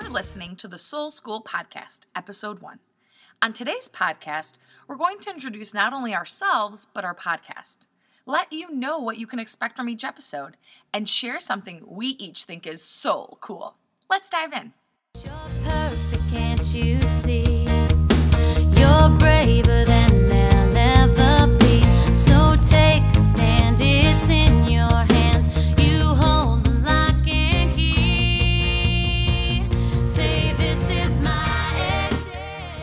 You're listening to the Soul School Podcast, Episode 1. On today's podcast, we're going to introduce not only ourselves, but our podcast. Let you know what you can expect from each episode and share something we each think is so cool. Let's dive in.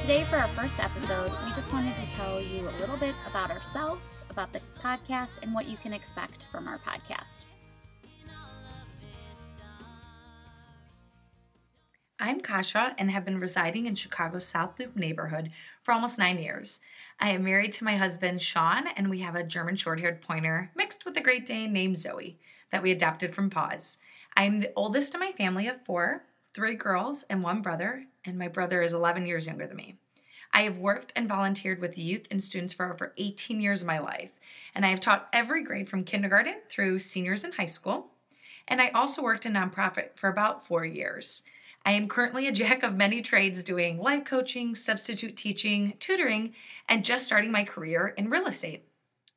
Today, for our first episode, we just wanted to tell you a little bit about ourselves, about the podcast, and what you can expect from our podcast. I'm Kasha and have been residing in Chicago's South Loop neighborhood for almost nine years. I am married to my husband, Sean, and we have a German short haired pointer mixed with a Great Dane named Zoe that we adopted from Paws. I'm the oldest in my family of four three girls and one brother, and my brother is 11 years younger than me. I have worked and volunteered with youth and students for over 18 years of my life, and I have taught every grade from kindergarten through seniors in high school. And I also worked in nonprofit for about four years. I am currently a jack of many trades doing life coaching, substitute teaching, tutoring, and just starting my career in real estate.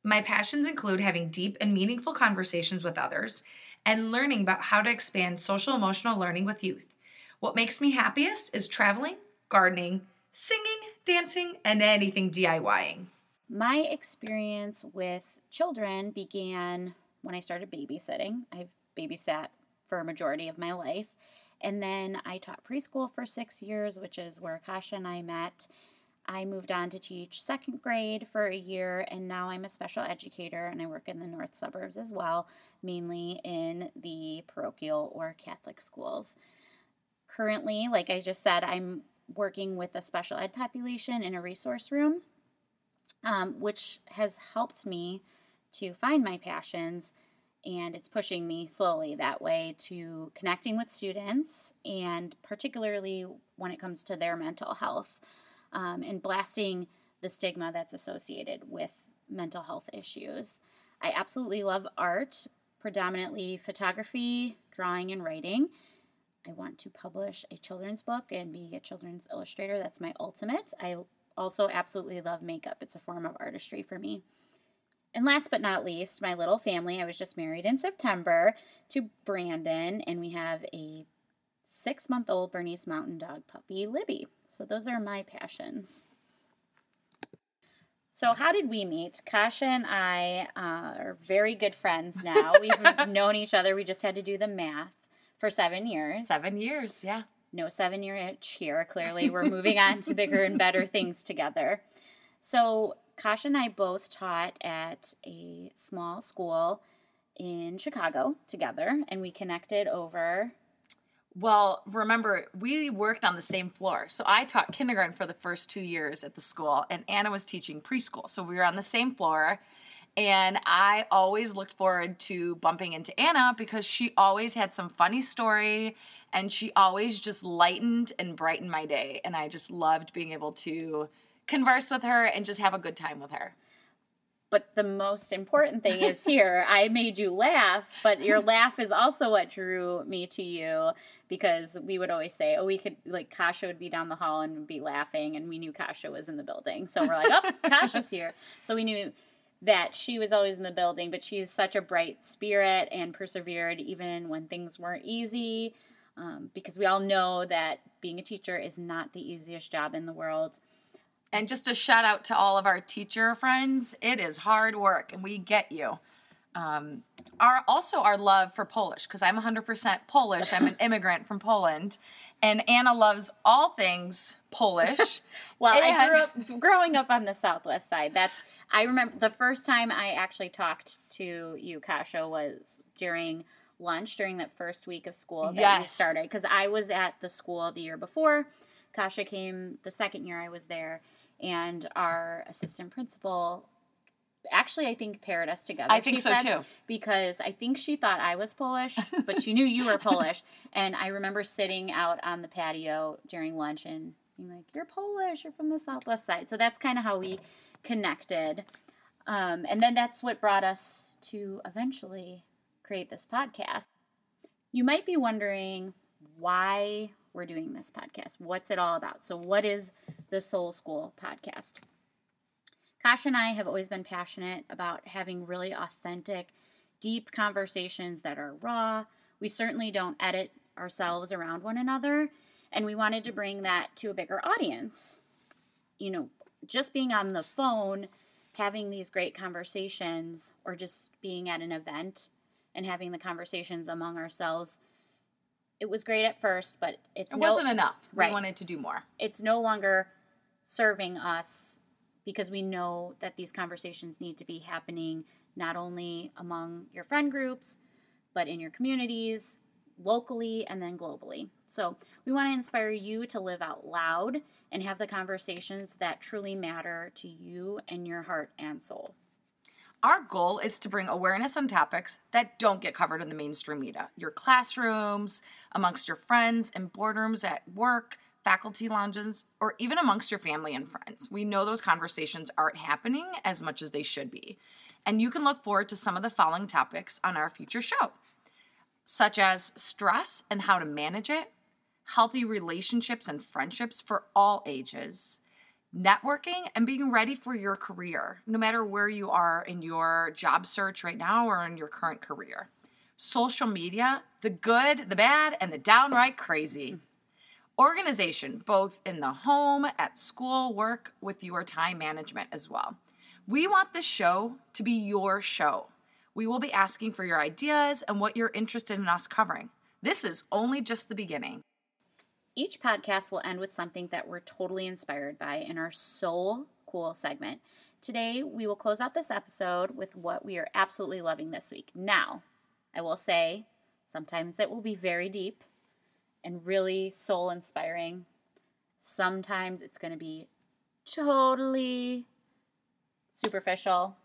My passions include having deep and meaningful conversations with others and learning about how to expand social emotional learning with youth. What makes me happiest is traveling, gardening, singing, dancing, and anything DIYing. My experience with children began when I started babysitting. I've babysat for a majority of my life. And then I taught preschool for six years, which is where Kasha and I met. I moved on to teach second grade for a year, and now I'm a special educator and I work in the north suburbs as well, mainly in the parochial or Catholic schools. Currently, like I just said, I'm working with a special ed population in a resource room, um, which has helped me to find my passions and it's pushing me slowly that way to connecting with students and particularly when it comes to their mental health um, and blasting the stigma that's associated with mental health issues. I absolutely love art predominantly photography drawing and writing i want to publish a children's book and be a children's illustrator that's my ultimate i also absolutely love makeup it's a form of artistry for me and last but not least, my little family. I was just married in September to Brandon, and we have a six month old Bernese Mountain Dog puppy, Libby. So those are my passions. So, how did we meet? Kasha and I uh, are very good friends now. We've known each other. We just had to do the math for seven years. Seven years, yeah. No seven year itch here. Clearly, we're moving on to bigger and better things together. So, Kasha and I both taught at a small school in Chicago together, and we connected over. Well, remember, we worked on the same floor. So I taught kindergarten for the first two years at the school, and Anna was teaching preschool. So we were on the same floor. And I always looked forward to bumping into Anna because she always had some funny story and she always just lightened and brightened my day. And I just loved being able to converse with her and just have a good time with her. But the most important thing is here, I made you laugh, but your laugh is also what drew me to you because we would always say, oh, we could, like, Kasha would be down the hall and be laughing, and we knew Kasha was in the building. So we're like, oh, Kasha's here. So we knew that she was always in the building, but she's such a bright spirit and persevered even when things weren't easy. Um, because we all know that being a teacher is not the easiest job in the world. And just a shout out to all of our teacher friends. It is hard work, and we get you. Um, our also our love for Polish because I'm 100% Polish. I'm an immigrant from Poland, and Anna loves all things Polish. Well, I grew up growing up on the southwest side. That's I remember the first time I actually talked to you, Kasha, was during lunch during that first week of school that we started because I was at the school the year before. Kasha came the second year I was there, and our assistant principal. Actually, I think paired us together. I think so, too. Because I think she thought I was Polish, but she knew you were Polish. And I remember sitting out on the patio during lunch and being like, "You're Polish. You're from the Southwest side." So that's kind of how we connected. Um, and then that's what brought us to eventually create this podcast. You might be wondering why we're doing this podcast. What's it all about? So, what is the Soul School podcast? Kash and I have always been passionate about having really authentic, deep conversations that are raw. We certainly don't edit ourselves around one another, and we wanted to bring that to a bigger audience. You know, just being on the phone, having these great conversations, or just being at an event and having the conversations among ourselves, it was great at first, but it's It no- wasn't enough. Right. We wanted to do more. it's no longer serving us because we know that these conversations need to be happening not only among your friend groups, but in your communities, locally, and then globally. So, we want to inspire you to live out loud and have the conversations that truly matter to you and your heart and soul. Our goal is to bring awareness on topics that don't get covered in the mainstream media. Your classrooms, amongst your friends, in boardrooms at work, faculty lounges, or even amongst your family and friends. We know those conversations aren't happening as much as they should be. And you can look forward to some of the following topics on our future show, such as stress and how to manage it, healthy relationships and friendships for all ages, networking and being ready for your career, no matter where you are in your job search right now or in your current career. Social media, the good, the bad, and the downright crazy. Organization, both in the home, at school, work, with your time management as well. We want this show to be your show. We will be asking for your ideas and what you're interested in us covering. This is only just the beginning. Each podcast will end with something that we're totally inspired by in our Soul Cool segment. Today, we will close out this episode with what we are absolutely loving this week. Now, I will say, sometimes it will be very deep and really soul inspiring. Sometimes it's going to be totally superficial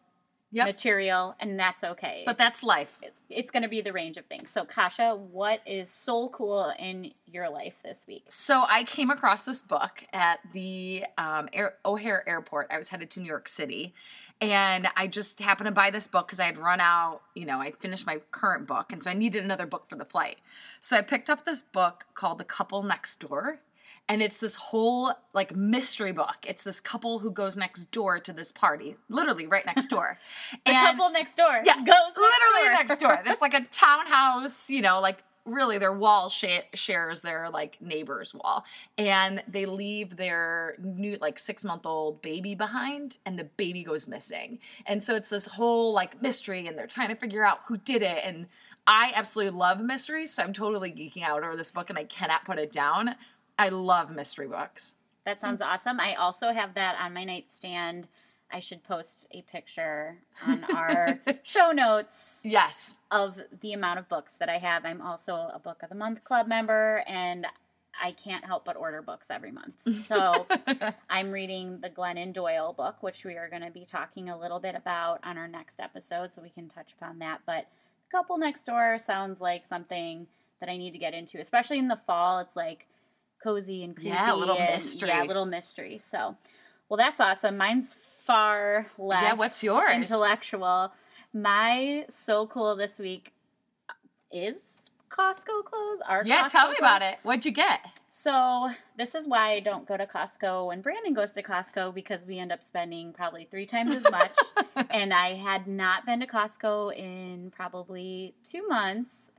Yep. material, and that's okay. But that's life. it's, it's going to be the range of things. So, Kasha, what is soul cool in your life this week? So I came across this book at the um, Air, O'Hare Airport. I was headed to New York City, and I just happened to buy this book because I had run out. You know, I finished my current book, and so I needed another book for the flight. So I picked up this book called The Couple Next Door. And it's this whole like mystery book. It's this couple who goes next door to this party, literally right next door. The and couple next door Yes, goes next literally door. next door. It's like a townhouse, you know, like really their wall sh- shares their like neighbor's wall. And they leave their new like 6-month-old baby behind and the baby goes missing. And so it's this whole like mystery and they're trying to figure out who did it and I absolutely love mysteries, so I'm totally geeking out over this book and I cannot put it down. I love mystery books. That sounds awesome. I also have that on my nightstand. I should post a picture on our show notes Yes. of the amount of books that I have. I'm also a Book of the Month Club member, and I can't help but order books every month. So I'm reading the Glennon Doyle book, which we are going to be talking a little bit about on our next episode, so we can touch upon that. But a Couple Next Door sounds like something that I need to get into, especially in the fall. It's like cozy and creepy. Yeah, a little and- mystery. Yeah, a little mystery. So, well, that's awesome. Mine's far less Yeah, what's yours? intellectual. My so cool this week is Costco clothes. Our yeah, Costco tell me about it. What'd you get? So this is why I don't go to Costco when Brandon goes to Costco because we end up spending probably three times as much. and I had not been to Costco in probably two months,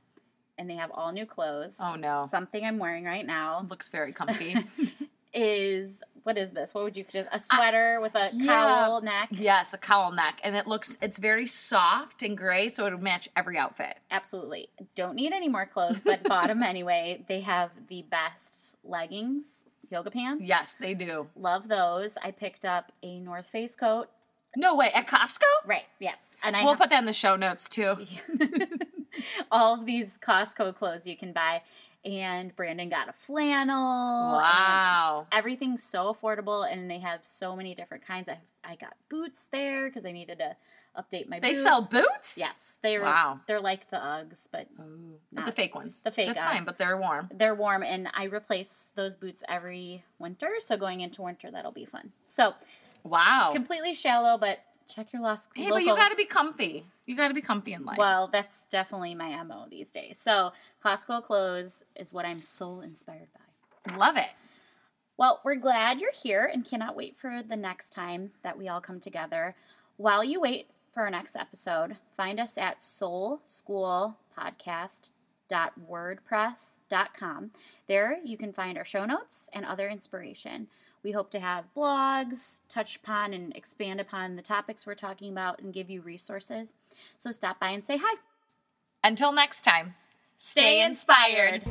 and they have all new clothes. Oh no. Something I'm wearing right now Looks very comfy. is what is this? What would you just a sweater with a yeah. cowl neck? Yes, a cowl neck, and it looks it's very soft and gray, so it'll match every outfit. Absolutely. Don't need any more clothes, but bottom anyway. They have the best leggings, yoga pants. Yes, they do. Love those. I picked up a North Face coat. No way at Costco. Right. Yes. And I we'll have put that in the show notes too. all of these Costco clothes you can buy. And Brandon got a flannel. Wow. Everything's so affordable, and they have so many different kinds. I I got boots there because I needed to update my boots. They boots. sell boots. Yes, they're Wow. they're like the Uggs, but Ooh, Not- the fake ones. the fake ones. That's fine, but they're warm. they're warm, and I replace those boots every winter. So going into winter, that'll be fun. So Wow. completely shallow, but check your last. Hey, but you got to be comfy. You got to be comfy in life. Well, that's definitely my mo these days. So Costco clothes is what I'm so inspired by. love it. Well, we're glad you're here and cannot wait for the next time that we all come together. While you wait for our next episode, find us at soulschoolpodcast.wordpress.com. There you can find our show notes and other inspiration. We hope to have blogs, touch upon and expand upon the topics we're talking about, and give you resources. So stop by and say hi. Until next time, Stay inspired.